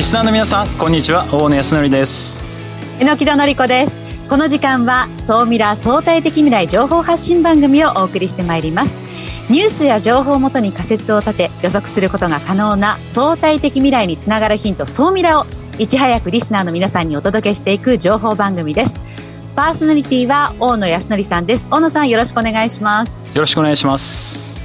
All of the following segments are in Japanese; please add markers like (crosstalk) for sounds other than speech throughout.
リスナーの皆さんこんにちは。大野康則です。榎木戸典子です。この時間は総ミラー相対的未来情報発信番組をお送りしてまいります。ニュースや情報をもとに仮説を立て予測することが可能な相対的未来につながるヒント総ミラをいち早くリスナーの皆さんにお届けしていく情報番組です。パーソナリティは大野康則さんです。大野さんよろしくお願いします。よろしくお願いします。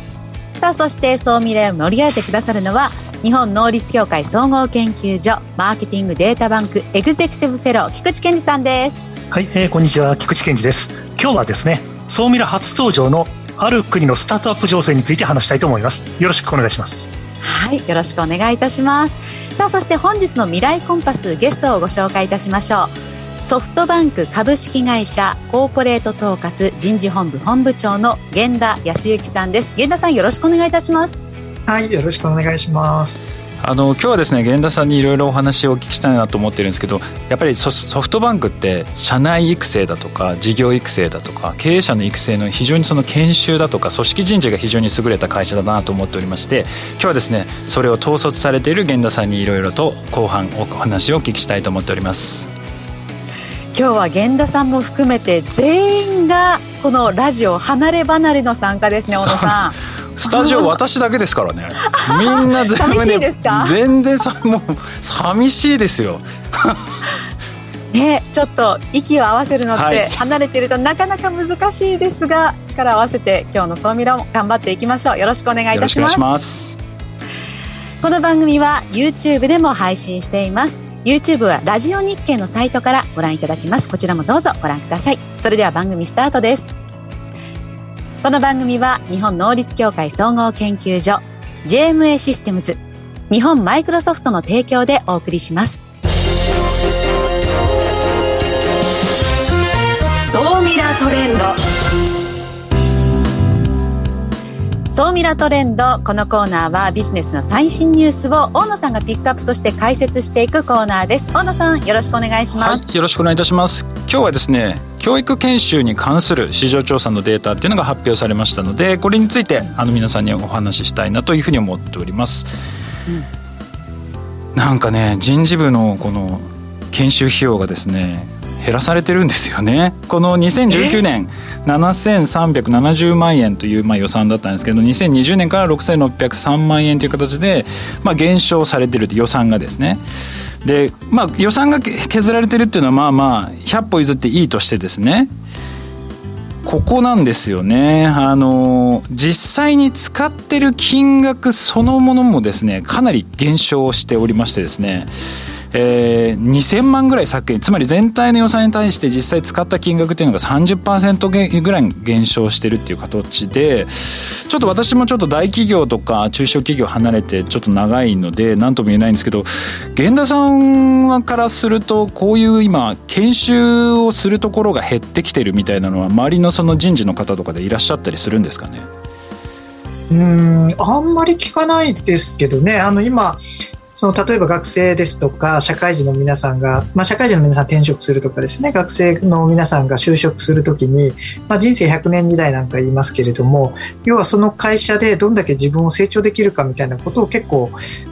さあそして総ミラを盛り上げてくださるのは日本能率協会総合研究所マーケティングデータバンクエグゼクティブフェロー菊池健二さんです。はい、えー、こんにちは菊池健二です。今日はですね総ミラ初登場のある国のスタートアップ情勢について話したいと思います。よろしくお願いします。はいよろしくお願いいたします。さあそして本日の未来コンパスゲストをご紹介いたしましょう。ソフトバンク株式会社コーポレート統括人事本部本部長の源田康之さんです。源田さんよろしくお願いいたしますはいよろしくお願いします。あの今日はですね源田さんにいろいろお話をお聞きしたいなと思ってるんですけどやっぱりソフトバンクって社内育成だとか事業育成だとか経営者の育成の非常にその研修だとか組織人事が非常に優れた会社だなと思っておりまして今日はですねそれを統率されている源田さんにいろいろと後半お話をお聞きしたいと思っております。今日は源田さんも含めて全員がこのラジオ離れ離れの参加ですね小野さんスタジオ私だけですからね。みんな全部ね全然さもう寂しいですよ。(laughs) ねちょっと息を合わせるのって離れているとなかなか難しいですが、はい、力を合わせて今日の総ミラも頑張っていきましょう。よろしくお願いいたします。この番組は YouTube でも配信しています。YouTube はラジオ日経のサイトからご覧いただきます。こちらもどうぞご覧ください。それでは番組スタートですこの番組は日本能率協会総合研究所 JMA システムズ日本マイクロソフトの提供でお送りします。総ミラートレンド。総ミラトレンドこのコーナーはビジネスの最新ニュースを大野さんがピックアップそして解説していくコーナーです。大野さんよろしくお願いします、はい、よろしくお願いいたします。今日はですね教育研修に関する市場調査のデータっていうのが発表されましたのでこれについてあの皆さんにお話ししたいなというふうに思っております、うん、なんかね人事部のこの研修費用がですね減らされてるんですよね。この2019年7370万円というまあ予算だったんですけど2020年から6603万円という形でまあ減少されてる予算がですねで、まあ、予算が削られてるっていうのはまあまあ100歩譲っていいとしてですねここなんですよね。あの、実際に使ってる金額そのものもですね、かなり減少しておりましてですね、えー、2000万ぐらい削減、つまり全体の予算に対して実際使った金額っていうのが30%ぐらい減少してるっていう形で、ちょっと私もちょっと大企業とか中小企業離れてちょっと長いので何とも言えないんですけど源田さんからするとこういう今研修をするところが減ってきてるみたいなのは周りのその人事の方とかでいらっしゃったりするんですかね？うんあんまり聞かないですけどね。あの今その例えば学生ですとか社会人の皆さんが、まあ、社会人の皆さん転職するとかですね学生の皆さんが就職するときに、まあ、人生100年時代なんか言いますけれども要はその会社でどんだけ自分を成長できるかみたいなことを結構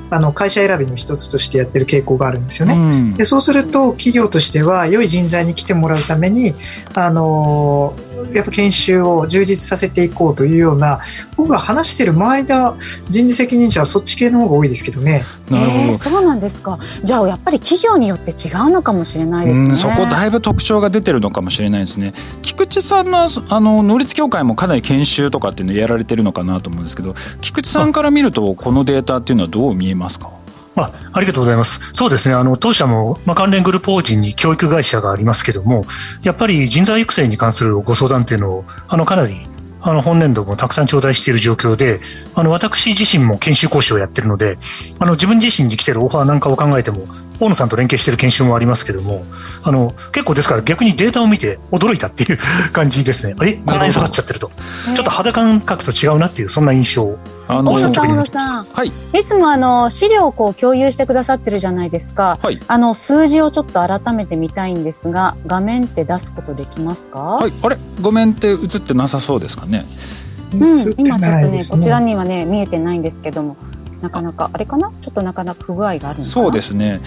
あの会社選びの一つとしてやってる傾向があるんですよね。うん、でそうすると企業としては良い人材に来てもらうためにあのやっぱ研修を充実させていこうというような僕が話してる周りの人事責任者はそっち系の方が多いですけどね。なるほど、えー、そうなんですかじゃあやっぱり企業によって違うのかもしれないですね。そこだいぶ特徴が出てるのかもしれないですね。菊池さんのあの能率協会もかなり研修とかっていうのやられてるのかなと思うんですけど菊池さんから見るとこのデータっていうのはどう見えますか？あありがとうございます。そうですね。あの、当社も、まあ、関連グループ法人に教育会社がありますけども、やっぱり人材育成に関するご相談っていうのを、あの、かなりあの、本年度もたくさん頂戴している状況で、あの、私自身も研修講師をやってるので、あの、自分自身に来てるオファーなんかを考えても、大野さんと連携してる研修もありますけども、あの、結構ですから逆にデータを見て驚いたっていう (laughs) 感じですね。え、こんなに下がっちゃってると。ちょっと肌感覚と違うなっていう、そんな印象あの、さん、はい。いつもあの、資料をこう共有してくださってるじゃないですか。はい。あの、数字をちょっと改めて見たいんですが、画面って出すことできますか？はい。あれ？画面って映ってなさそうですかね？うん、今ちょっとね、こちらにはね、見えてないんですけども。なかなかあれかな？ちょっとなかなか不具合があるそうですね。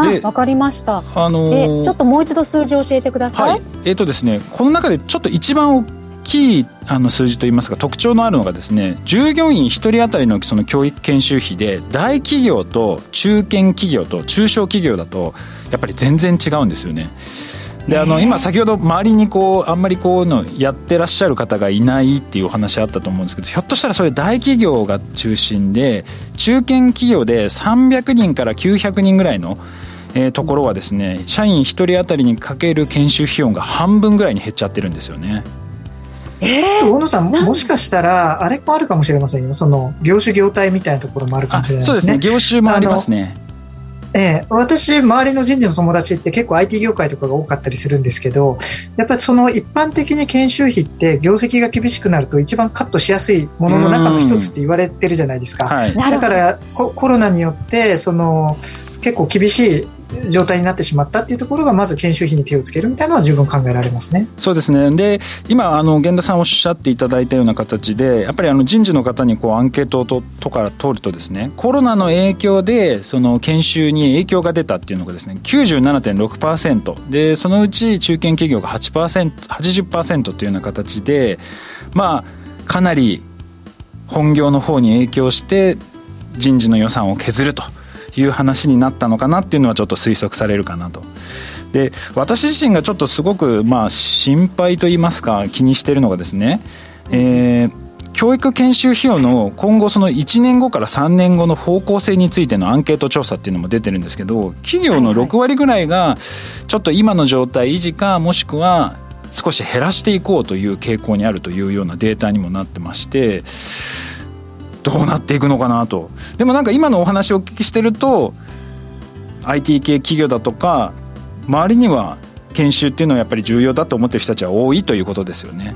でわかりました、あのー、ちょっともう一度数字を教えてください、はい、えっ、ー、とですねこの中でちょっと一番大きいあの数字といいますか特徴のあるのがですね従業員1人当たりのその教育研修費で大企業と中堅企業と中小企業だとやっぱり全然違うんですよね。であの今先ほど周りにこうあんまりこうのやってらっしゃる方がいないっていうお話あったと思うんですけどひょっとしたらそれ大企業が中心で中堅企業で300人から900人ぐらいのえー、ところはですね社員1人当たりにかける研修費用が半分ぐらいに減っちゃってるんですよね。えー、大野さんもしかしたらあれもあるかもしれませんよその業種業態みたいなところもあるかもしれないですね。そうですね業種もありますね。ええ、私、周りの人事の友達って結構 IT 業界とかが多かったりするんですけど、やっぱりその一般的に研修費って業績が厳しくなると一番カットしやすいものの中の一つって言われてるじゃないですか。はい、だからコロナによってその結構厳しい状態になってしまったっていうところがまず研修費に手をつけるみたいなのは十分考えられますね。そうですね。で、今あの源田さんおっしゃっていただいたような形で、やっぱりあの人事の方にこうアンケートととか通るとですね、コロナの影響でその研修に影響が出たっていうのがですね、97.6%でそのうち中堅企業が8%、80%というような形で、まあかなり本業の方に影響して人事の予算を削ると。いう話になったのかなっていうのはちょっと推測されるかなと。で私自身がちょっとすごくまあ心配と言いますか気にしているのがですね、えー、教育研修費用の今後その1年後から3年後の方向性についてのアンケート調査っていうのも出てるんですけど企業の6割ぐらいがちょっと今の状態維持かもしくは少し減らしていこうという傾向にあるというようなデータにもなってましてどうなっていくのかなとでもなんか今のお話をお聞きしてると IT 系企業だとか周りには研修っていうのはやっぱり重要だと思ってる人たちは多いということですよね。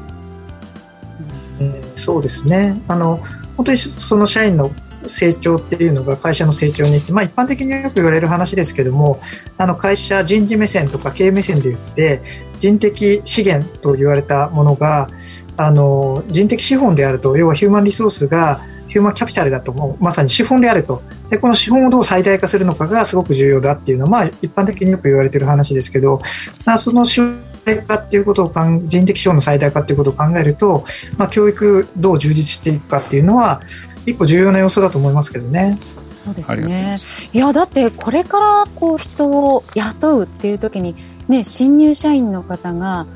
うん、そうですねあの本当にその社員の成長っていうのが会社の成長にまあ、一般的によく言われる話ですけどもあの会社人事目線とか経営目線で言って人的資源と言われたものがあの人的資本であると要はヒューマンリソースがヒューマンキャピタルだともうまさに資本であると。でこの資本をどう最大化するのかがすごく重要だっていうのは、まあ、一般的によく言われている話ですけど、まあ、その最大化っていうことを人的資本の最大化っていうことを考えると、まあ、教育どう充実していくかっていうのは一個重要な要素だと思いますけどね。そうですね。いやだってこれからこう人を雇うっていう時に、ね、新入社員の方が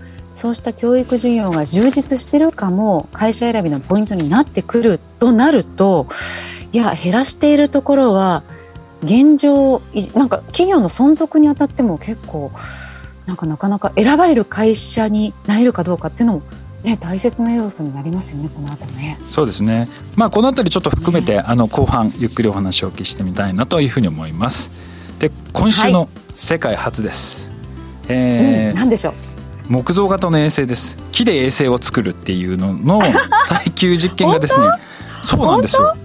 そうした教育事業が充実してるかも会社選びのポイントになってくるとなるといや減らしているところは現状なんか企業の存続にあたっても結構なんかなかなか選ばれる会社になれるかどうかっていうのもね、大切な要素になりますよね、この後ね。そうですね。まあ、この辺りちょっと含めて、ね、あの後半ゆっくりお話をお聞きしてみたいなというふうに思います。で、今週の世界初です。はい、えー、うん、何でしょう？木造型の衛星です。木で衛星を作るっていうのの耐久実験がですねそうなんですよ。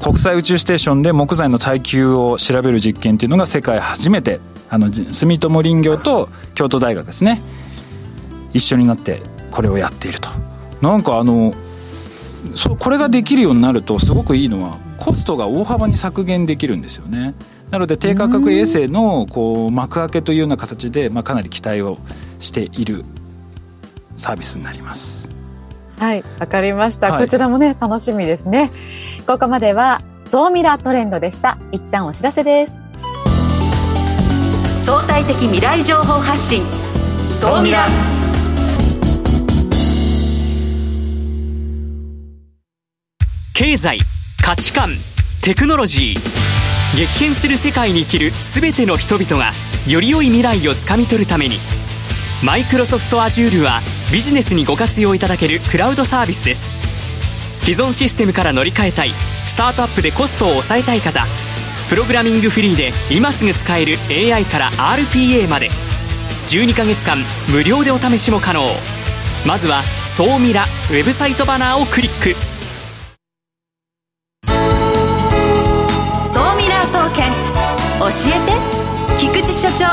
国際宇宙ステーションで木材の耐久を調べる実験っていうのが世界初めてあの住友林業と京都大学ですね。一緒になってこれをやっていると。なんかあのそこれができるようになるとすごくいいのはコストが大幅に削減できるんですよねなので低価格衛星のこう幕開けというような形で、まあ、かなり期待をしているサービスになります。はい、わかりました、はい、こちらもね、楽しみですね。ここまでは、総ミラートレンドでした。一旦お知らせです。相対的未来情報発信。総ミラ。経済、価値観、テクノロジー。激変する世界に生きる全ての人々が、より良い未来をつかみ取るために。マイクロソフト Azure はビジネスにご活用いただけるクラウドサービスです既存システムから乗り換えたいスタートアップでコストを抑えたい方プログラミングフリーで今すぐ使える AI から RPA まで12ヶ月間無料でお試しも可能まずは「総ミラ」ウェブサイトバナーをクリックえて菊池所長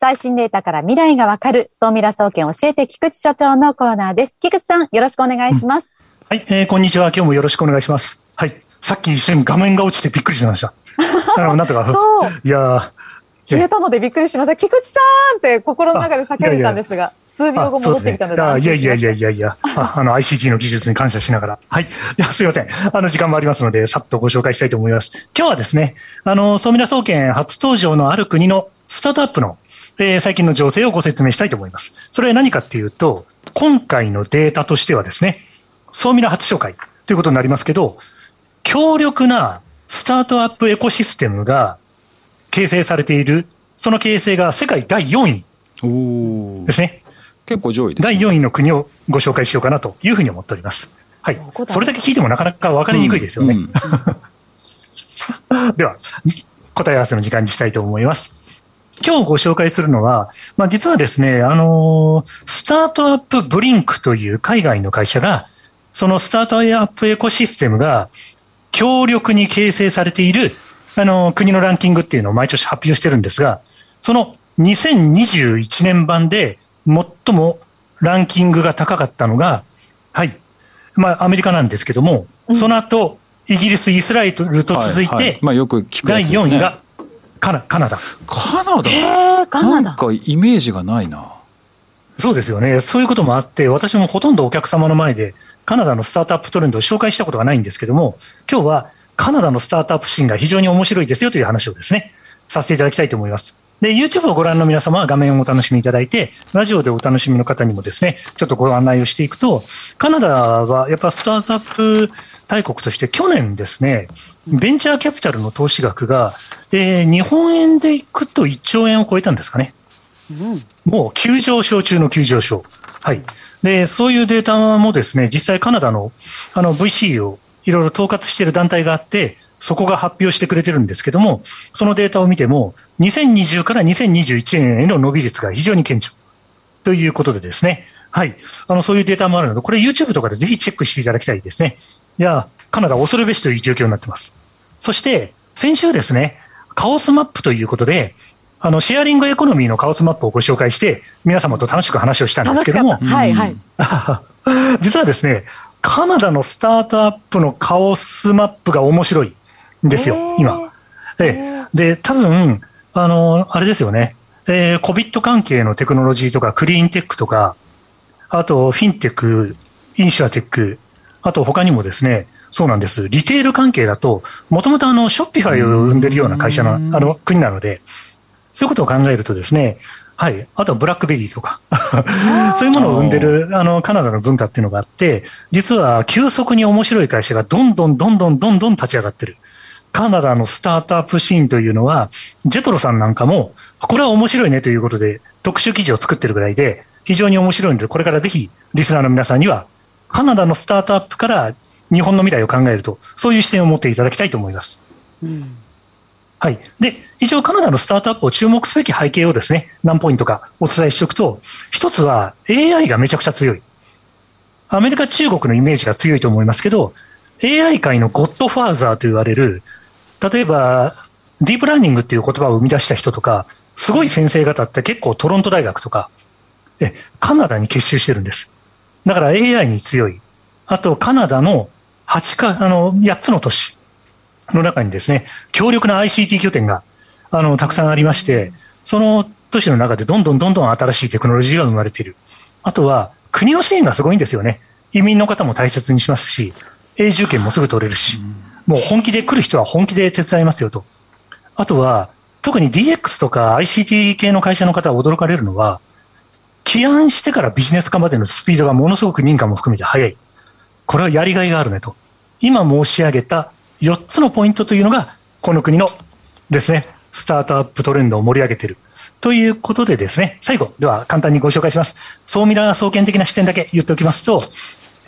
最新データから未来がわかる、総ミラ総研教えて菊池所長のコーナーです。菊池さん、よろしくお願いします。うん、はい、えー、こんにちは。今日もよろしくお願いします。はい。さっき一瞬画面が落ちてびっくりしました。なんとか。(laughs) そう。いや消えたのでびっくりしました。菊池さんって心の中で叫んでたんですが。数秒後戻ってきたので。いやいやいやいやいや、(laughs) あの ICT の技術に感謝しながら。はい。いや、すいません。あの時間もありますので、さっとご紹介したいと思います。今日はですね、あの、総ミラ総研初登場のある国のスタートアップのえー、最近の情勢をご説明したいと思います。それは何かっていうと、今回のデータとしてはですね、総ミラ初紹介ということになりますけど、強力なスタートアップエコシステムが形成されている、その形成が世界第4位ですね。結構上位です、ね、第4位の国をご紹介しようかなというふうに思っております。はい。それだけ聞いてもなかなか分かりにくいですよね。うんうん、(laughs) では、答え合わせの時間にしたいと思います。今日ご紹介するのは、まあ、実はですね、あのスタートアップブリンクという海外の会社が、そのスタートアップエコシステムが強力に形成されている、あの、国のランキングっていうのを毎年発表してるんですが、その2021年版で最もランキングが高かったのが、はい。まあ、アメリカなんですけども、その後、イギリス、イスラエルと続いて、まあ、よく聞く、第4位がカナカナダ。カナダ？へカナダ。なんかイメージがないな。そうですよね。そういうこともあって、私もほとんどお客様の前でカナダのスタートアップトレンドを紹介したことがないんですけども、今日はカナダのスタートアップシーンが非常に面白いですよという話をですね、させていただきたいと思います。で、YouTube をご覧の皆様は画面をお楽しみいただいて、ラジオでお楽しみの方にもですね、ちょっとご案内をしていくと、カナダはやっぱスタートアップ大国として去年ですね、ベンチャーキャピタルの投資額が、えー、日本円でいくと1兆円を超えたんですかね。うん、もう急上昇中の急上昇。はい。で、そういうデータもですね、実際カナダのあの VC をいろいろ統括している団体があって、そこが発表してくれてるんですけども、そのデータを見ても、2020から2021年への伸び率が非常に顕著ということでですね、はい。あの、そういうデータもあるので、これ YouTube とかでぜひチェックしていただきたいですね。いや、カナダ恐るべしという状況になってます。そして、先週ですね、カオスマップということで、あの、シェアリングエコノミーのカオスマップをご紹介して、皆様と楽しく話をしたんですけども。はいはい。(laughs) 実はですね、カナダのスタートアップのカオスマップが面白いんですよ、今。で、で、多分、あの、あれですよね。えー、COVID 関係のテクノロジーとか、クリーンテックとか、あと、フィンテック、インシュアテック、あと他にもですね、そうなんです。リテール関係だと、もともとあの、 Shopify を生んでるような会社の、あの、国なので、そういうことを考えるとですね、はい。あとはブラックベリーとかそういうものを生んでる、あの、カナダの文化っていうのがあって、実は急速に面白い会社がどんどんどんどんどんどん立ち上がってる。カナダのスタートアップシーンというのは、ジェトロさんなんかも、これは面白いねということで、特集記事を作ってるぐらいで、非常に面白いので、これからぜひ、リスナーの皆さんには、カナダのスタートアップから日本の未来を考えると、そういう視点を持っていただきたいと思います。うんはい。で、一応カナダのスタートアップを注目すべき背景をですね、何ポイントかお伝えしておくと、一つは AI がめちゃくちゃ強い。アメリカ、中国のイメージが強いと思いますけど、AI 界のゴッドファーザーと言われる、例えば、ディープラーニングっていう言葉を生み出した人とか、すごい先生方って結構トロント大学とか、え、カナダに結集してるんです。だから AI に強い。あと、カナダの8か、あの、8つの都市。の中にですね、強力な ICT 拠点が、あの、たくさんありまして、その都市の中でどんどんどんどん新しいテクノロジーが生まれている。あとは、国の支援がすごいんですよね。移民の方も大切にしますし、永住権もすぐ取れるし、もう本気で来る人は本気で手伝いますよと。あとは、特に DX とか ICT 系の会社の方は驚かれるのは、起案してからビジネス化までのスピードがものすごく認可も含めて速い。これはやりがいがあるねと。今申し上げた4つのポイントというのが、この国のですね、スタートアップトレンドを盛り上げている。ということでですね、最後、では簡単にご紹介します。総ミラー総研的な視点だけ言っておきますと、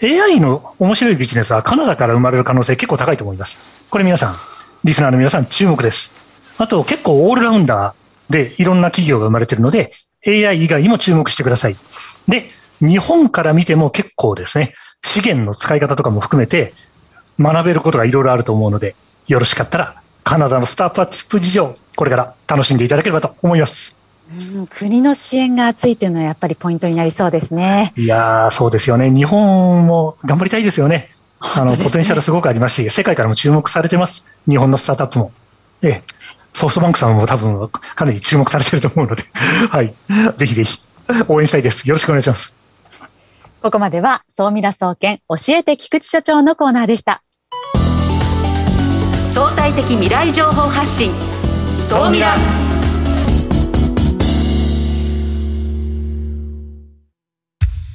AI の面白いビジネスはカナダから生まれる可能性結構高いと思います。これ皆さん、リスナーの皆さん注目です。あと結構オールラウンダーでいろんな企業が生まれてるので、AI 以外にも注目してください。で、日本から見ても結構ですね、資源の使い方とかも含めて、学べることがいろいろあると思うので、よろしかったら、カナダのスタートアップ事情、これから楽しんでいただければと思います。うん、国の支援が厚いというのはやっぱりポイントになりそうですね。いやー、そうですよね。日本も頑張りたいですよね。あの、ね、ポテンシャルすごくありますし、世界からも注目されてます。日本のスタートアップも。ええ、ソフトバンクさんも多分かなり注目されてると思うので、(laughs) はい。ぜひぜひ応援したいです。よろしくお願いします。ここまでは、総ミラ総研教えて菊池所長のコーナーでした。相対的未来情報発信、総ミラ。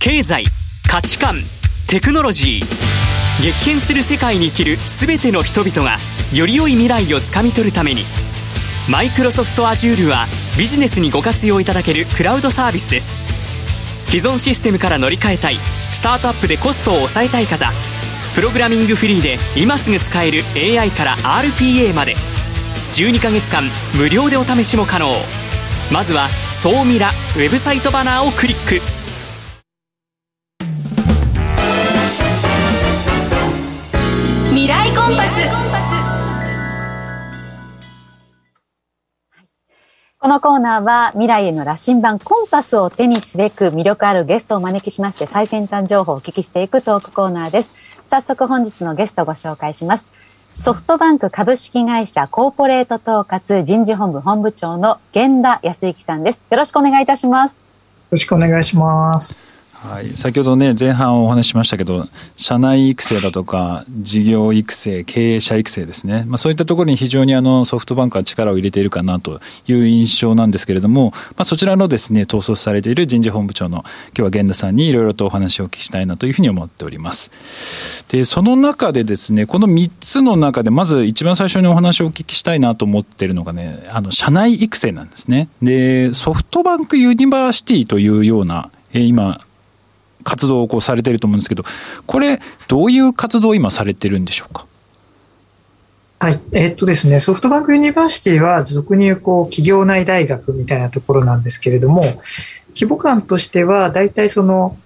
経済、価値観、テクノロジー。激変する世界に生きる全ての人々が、より良い未来をつかみ取るために、マイクロソフト Azure はビジネスにご活用いただけるクラウドサービスです既存システムから乗り換えたいスタートアップでコストを抑えたい方プログラミングフリーで今すぐ使える AI から RPA まで12ヶ月間無料でお試しも可能まずは「総ミラ」ウェブサイトバナーをクリックコンパスこのコーナーは未来への羅針盤コンパスを手にすべく魅力あるゲストをお招きしまして最先端情報をお聞きしていくトークコーナーです。早速本日のゲストをご紹介します。ソフトバンク株式会社コーポレート統括人事本部本部長の源田康之さんです。よろしくお願いいたします。よろしくお願いします。はい、先ほどね、前半お話ししましたけど、社内育成だとか、事業育成、経営者育成ですね。まあそういったところに非常にあのソフトバンクは力を入れているかなという印象なんですけれども、まあそちらのですね、統率されている人事本部長の今日は源田さんにいろいろとお話をお聞きしたいなというふうに思っております。で、その中でですね、この3つの中でまず一番最初にお話をお聞きしたいなと思っているのがね、あの、社内育成なんですね。で、ソフトバンクユニバーシティというような、え今、活動をこうされてると思うんですけど、これ、どういう活動を今されてるんでしょうか？はい。えー、っとですね、ソフトバンクユニバーシティは、俗に言う、こう、企業内大学みたいなところなんですけれども、規模感としては、大体その、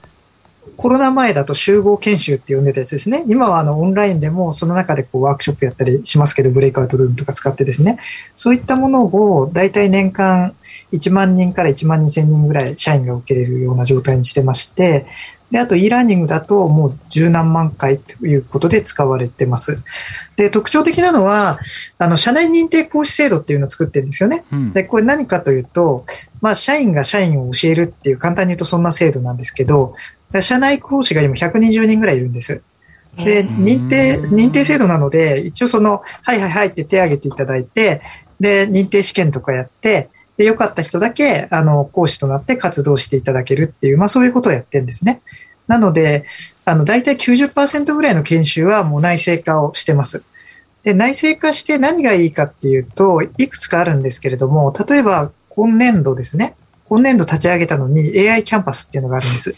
コロナ前だと集合研修って呼んでたやつですね。今はあのオンラインでもその中でこうワークショップやったりしますけど、ブレイクアウトルームとか使ってですね。そういったものを大体年間1万人から1万2千人ぐらい社員が受けれるような状態にしてまして、で、あと e ラーニングだともう十何万回ということで使われてます。で、特徴的なのは、あの、社内認定講師制度っていうのを作ってるんですよね。うん、で、これ何かというと、まあ、社員が社員を教えるっていう簡単に言うとそんな制度なんですけど、社内講師が今120人ぐらいいるんです。で、認定、認定制度なので、一応その、はいはいはいって手挙げていただいて、で、認定試験とかやって、で、良かった人だけ、あの、講師となって活動していただけるっていう、まあそういうことをやってるんですね。なので、あの、大体90%ぐらいの研修はもう内製化をしてます。で、内製化して何がいいかっていうと、いくつかあるんですけれども、例えば今年度ですね。今年度立ち上げたのに AI キャンパスっていうのがあるんです。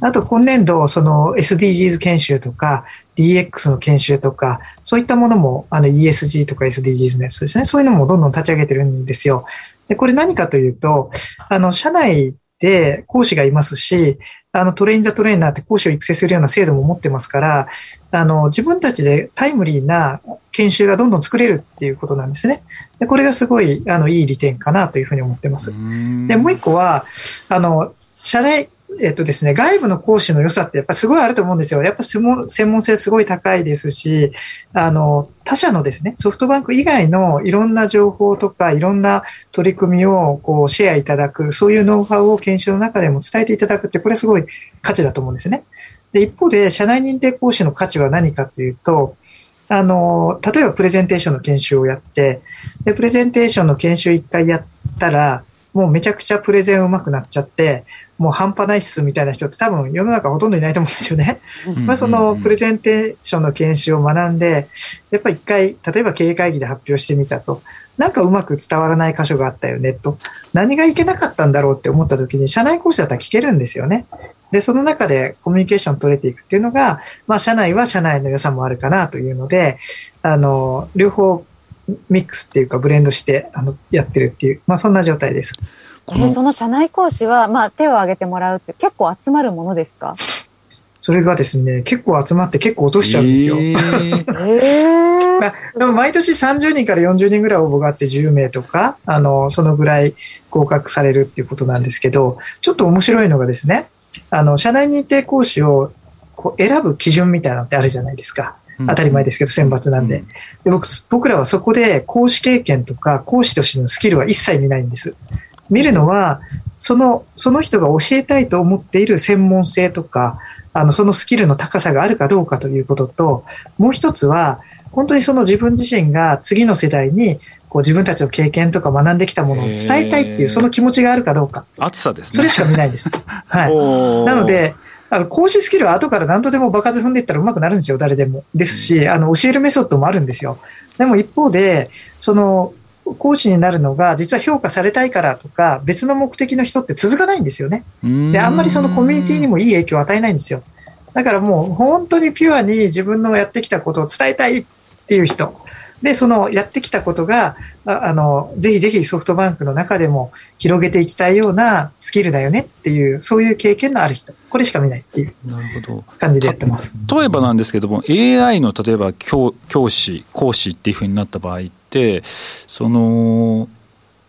あと今年度、その SDGs 研修とか DX の研修とか、そういったものもあの ESG とか SDGs のやつですね。そういうのもどんどん立ち上げてるんですよ。で、これ何かというと、あの、社内で講師がいますし、あの、トレインザトレーナーって講師を育成するような制度も持ってますから、あの、自分たちでタイムリーな研修がどんどん作れるっていうことなんですね。でこれがすごい、あの、いい利点かなというふうに思ってます。で、もう一個は、あの、社内、えっとですね、外部の講師の良さってやっぱすごいあると思うんですよ。やっぱ専門性すごい高いですし、あの、他社のですね、ソフトバンク以外のいろんな情報とかいろんな取り組みをこうシェアいただく、そういうノウハウを研修の中でも伝えていただくって、これすごい価値だと思うんですね。で、一方で、社内認定講師の価値は何かというと、あの、例えばプレゼンテーションの研修をやって、で、プレゼンテーションの研修一回やったら、もうめちゃくちゃプレゼン上手くなっちゃって、もう半端ないっすみたいな人って多分世の中ほとんどいないと思うんですよね。(laughs) まあそのプレゼンテーションの研修を学んで、やっぱ一回、例えば経営会議で発表してみたと。なんかうまく伝わらない箇所があったよねと。何がいけなかったんだろうって思った時に、社内講師だったら聞けるんですよね。で、その中でコミュニケーション取れていくっていうのが、まあ社内は社内の良さもあるかなというので、あの、両方ミックスっていうかブレンドしてあのやってるっていう、まあそんな状態です。このその社内講師は、まあ、手を挙げてもらうって結構集まるものですか？それがですね、結構集まって結構落としちゃうんですよ。えーまあ、でも毎年30人から40人ぐらい応募があって10名とか、あの、そのぐらい合格されるっていうことなんですけど、ちょっと面白いのがですね、あの、社内認定講師をこう選ぶ基準みたいなのってあるじゃないですか。当たり前ですけど、選抜なんで。で僕僕らはそこで講師経験とか講師としてのスキルは一切見ないんです。見るのは、その、その人が教えたいと思っている専門性とか、あの、そのスキルの高さがあるかどうかということと、もう一つは、本当にその自分自身が次の世代にこう自分たちの経験とか学んできたものを伝えたいっていう、その気持ちがあるかどうか。暑さですね。それしか見ないです。はい。(laughs) なので、あの、講師スキルは後から何とでも場数踏んでいったら上手くなるんですよ、誰でも。ですし、あの、教えるメソッドもあるんですよ。でも一方で、その、講師になるのが実は評価されたいからとか別の目的の人って続かないんですよね。で、あんまりそのコミュニティにもいい影響を与えないんですよ。だからもう本当にピュアに自分のやってきたことを伝えたいっていう人。で、そのやってきたことが、ああの、ぜひぜひソフトバンクの中でも広げていきたいようなスキルだよねっていう、そういう経験のある人。これしか見ないっていう感じでやってます。例えばなんですけども、AI の例えば教教師、講師っていうふうになった場合って、その、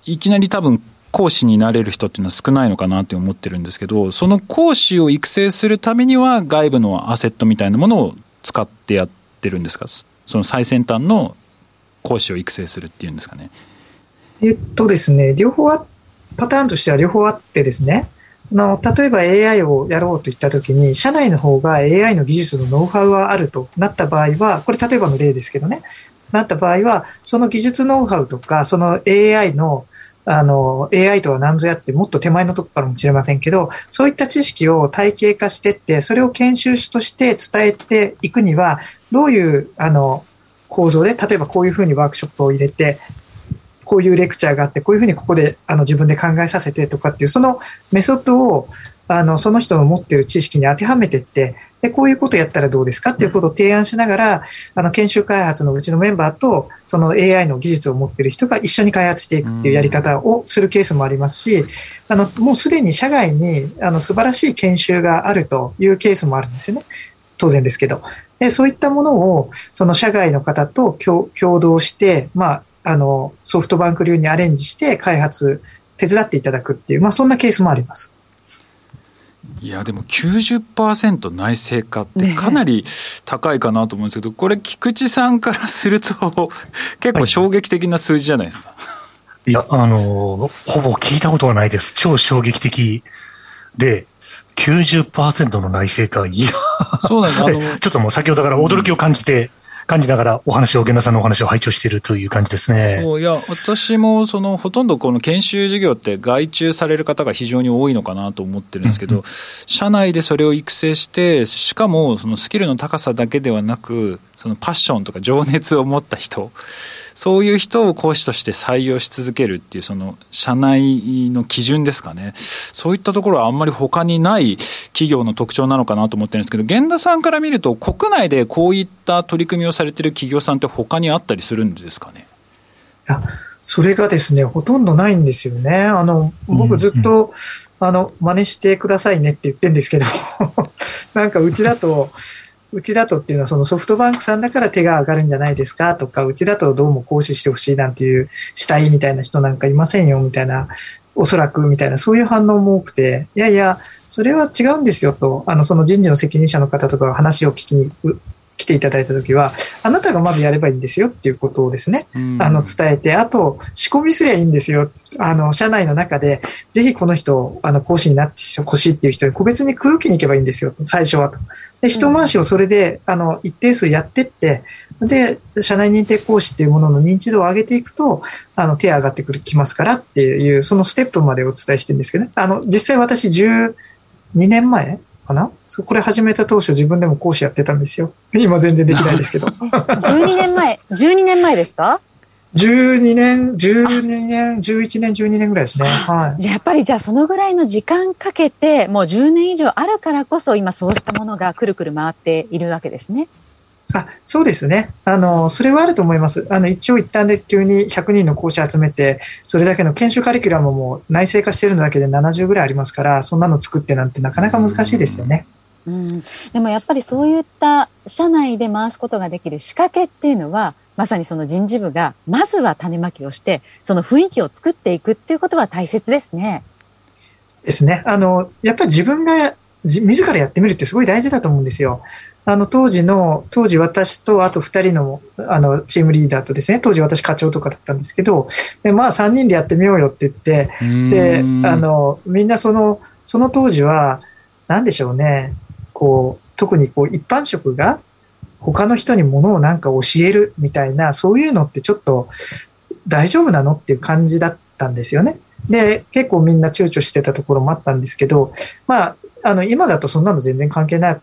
いきなり多分講師になれる人っていうのは少ないのかなって思ってるんですけど、その講師を育成するためには外部のアセットみたいなものを使ってやってるんですか？その最先端の講師を育成するっていうんですかね。えっとですね、両方あ、パターンとしては両方あってですね、の例えば AI をやろうといったときに、社内の方が AI の技術のノウハウはあるとなった場合は、これ例えばの例ですけどね、なった場合は、その技術ノウハウとか、その AI のあの、AI とは何ぞやってもっと手前のとこかもしれませんけど、そういった知識を体系化してって、それを研修として伝えていくには、どういう、あの、構造で、例えばこういうふうにワークショップを入れて、こういうレクチャーがあって、こういうふうにここであの自分で考えさせてとかっていう、そのメソッドをあのその人の持っている知識に当てはめていって、でこういうことやったらどうですか？っていうことを提案しながら、あの研修開発のうちのメンバーと、その AI の技術を持っている人が一緒に開発していくっていうやり方をするケースもありますし、あのもうすでに社外にあの素晴らしい研修があるというケースもあるんですよね。当然ですけど。でそういったものを、その社外の方と共同して、まあ、あの、ソフトバンク流にアレンジして開発、手伝っていただくっていう、まあ、そんなケースもあります。いやでも90%内製化ってかなり高いかなと思うんですけど、これ菊池さんからすると (laughs) 結構衝撃的な数字じゃないですか、はい、いや、あの、ほぼ聞いたことがないです。超衝撃的で、90%の内製化。いや、そうなんです。あの、(laughs) ちょっともう先ほどから驚きを感じて、感じながらお話を、源田さんのお話を拝聴しているという感じですね。そういや、私もそのほとんどこの研修事業って外注される方が非常に多いのかなと思ってるんですけど、うんうん、社内でそれを育成して、しかもそのスキルの高さだけではなく、そのパッションとか情熱を持った人、そういう人を講師として採用し続けるっていう、その社内の基準ですかね。そういったところはあんまり他にない企業の特徴なのかなと思ってるんですけど、源田さんから見ると、国内でこういった取り組みをされてる企業さんって他にあったりするんですかね？いや、それがですね、ほとんどないんですよね。あの、僕ずっと、うんうん、あの、真似してくださいねって言ってるんですけど、(laughs) なんかうちだと、うちだとっていうのはそのソフトバンクさんだから手が上がるんじゃないですかとか、うちだとどうも行使してほしいなんていう死体みたいな人なんかいませんよみたいな、おそらくみたいな、そういう反応も多くて、いやいや、それは違うんですよと、あの、その人事の責任者の方とかが話を聞きに来ていただいたときは、あなたがまずやればいいんですよっていうことをですね、あの、伝えて、あと、仕込みすりゃいいんですよ。あの、社内の中で、ぜひこの人、あの、講師になってほしいっていう人に個別に空気に行けばいいんですよ、最初はと。で、一回しをそれで、あの、一定数やってって、で、社内認定講師っていうものの認知度を上げていくと、あの、手上がってくる、きますからっていう、そのステップまでお伝えしてるんですけどね。あの、実際私12年前かな？これ始めた当初自分でも講師やってたんですよ。(laughs) 今全然できないですけど。(laughs) 12年前、12年前ですか？(laughs) 12年、12年、11年、12年ぐらいですね。はい。じゃやっぱりじゃあそのぐらいの時間かけて、もう10年以上あるからこそ今そうしたものがくるくる回っているわけですね。あそうですね。あの、それはあると思います。あの、一応一旦で急に100人の講師集めて、それだけの研修カリキュラムも内製化してるのだけで70ぐらいありますから、そんなの作ってなんてなかなか難しいですよね。うん、でもやっぱりそういった社内で回すことができる仕掛けっていうのはまさにその人事部がまずは種まきをしてその雰囲気を作っていくっていうことは大切ですね。ですね。あのやっぱり自分が自らやってみるってすごい大事だと思うんですよ。あの当時の、当時私とあと2人のあのチームリーダーとですね、当時私課長とかだったんですけど、でまあ3人でやってみようよって言って、で、あの、みんなその、その当時は、なんでしょうね、こう、特にこう一般職が他の人にものをなんか教えるみたいな、そういうのってちょっと大丈夫なのっていう感じだったんですよね。で、結構みんな躊躇してたところもあったんですけど、まあ、あの、今だとそんなの全然関係ない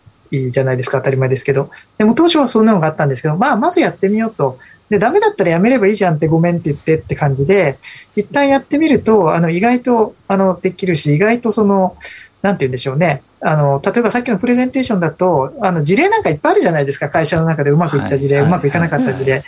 じゃないですか、当たり前ですけど。でも当初はそんなのがあったんですけど、まあ、まずやってみようと。で、ダメだったらやめればいいじゃんってごめんって言ってって感じで、一旦やってみると、あの、意外と、あの、できるし、意外とその、なんて言うんでしょうね。あの、例えばさっきのプレゼンテーションだと、あの、事例なんかいっぱいあるじゃないですか。会社の中でうまくいった事例、はい、うまくいかなかった事例。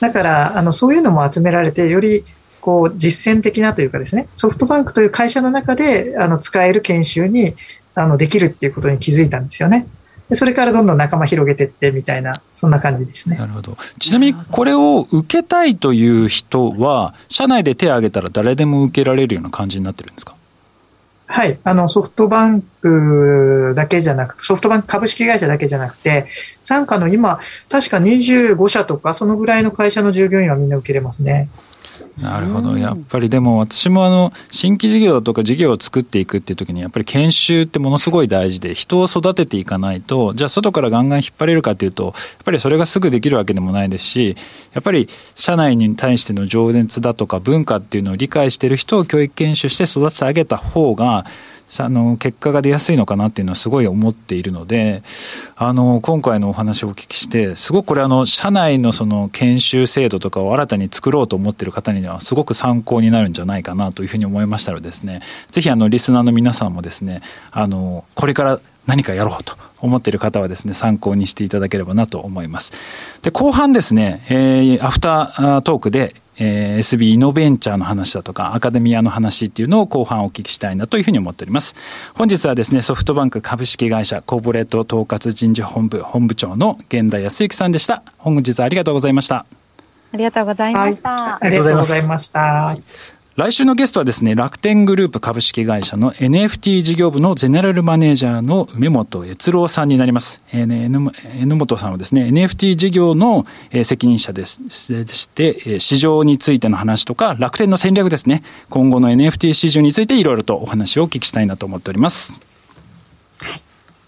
だから、あの、そういうのも集められて、より、こう、実践的なというかですね、ソフトバンクという会社の中で、あの、使える研修に、あの、できるっていうことに気づいたんですよね。でそれからどんどん仲間広げていってみたいな、そんな感じですね。なるほど。ちなみにこれを受けたいという人は、社内で手を挙げたら誰でも受けられるような感じになってるんですか？はい。あの、ソフトバンクだけじゃなくて、ソフトバンク株式会社だけじゃなくて、傘下の今、確か25社とか、そのぐらいの会社の従業員はみんな受けれますね。なるほど。やっぱりでも私もあの、新規事業とか事業を作っていくっていう時に、やっぱり研修ってものすごい大事で、人を育てていかないと、じゃあ外からガンガン引っ張れるかっていうと、やっぱりそれがすぐできるわけでもないですし、やっぱり社内に対しての情熱だとか文化っていうのを理解してる人を教育研修して育ててあげた方が、あの、結果が出やすいのかなっていうのはすごい思っているので、あの、今回のお話をお聞きして、すごくこれあの、社内のその研修制度とかを新たに作ろうと思っている方にはすごく参考になるんじゃないかなというふうに思いましたのでですね、ぜひあの、リスナーの皆さんもですね、あの、これから何かやろうと思っている方はですね、参考にしていただければなと思います。で、後半ですね、えー、アフタートークで、えー、SB イノベンチャーの話だとか、アカデミアの話っていうのを後半お聞きしたいなというふうに思っております。本日はですね、ソフトバンク株式会社コーポレート統括人事本部本部長の源田康之さんでした。本日はありがとうございました。ありがとうございました。はい、ありがとうございました。来週のゲストはですね、楽天グループ株式会社の NFT 事業部のゼネラルマネージャーの梅本悦郎さんになります。えー、N 本さんはですね、NFT 事業の責任者です。でして、市場についての話とか、楽天の戦略ですね、今後の NFT 市場についていろいろとお話をお聞きしたいなと思っております。はい。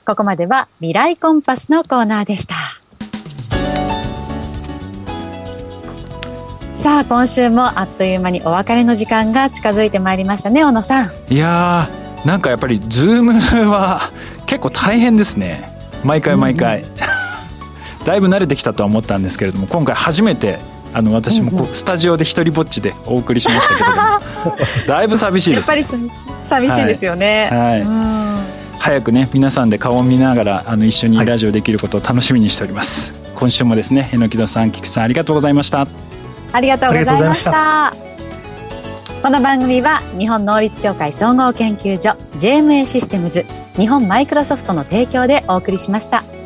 ここまでは未来コンパスのコーナーでした。さあ今週もあっという間にお別れの時間が近づいてまいりましたね小野さん。いやーなんかやっぱりズームは結構大変ですね。毎回毎回、うん、だいぶ慣れてきたとは思ったんですけれども今回初めてあの私もこうスタジオで一人ぼっちでお送りしましたけれども。(laughs) だいぶ寂しいです。やっぱり寂しいですよね、はい、はい、早くね皆さんで顔を見ながらあの一緒にラジオできることを楽しみにしております、はい、今週もですね榎戸さん菊さんありがとうございましたありがとうございましたこの番組は日本能率協会総合研究所 JMA システムズ日本マイクロソフトの提供でお送りしました。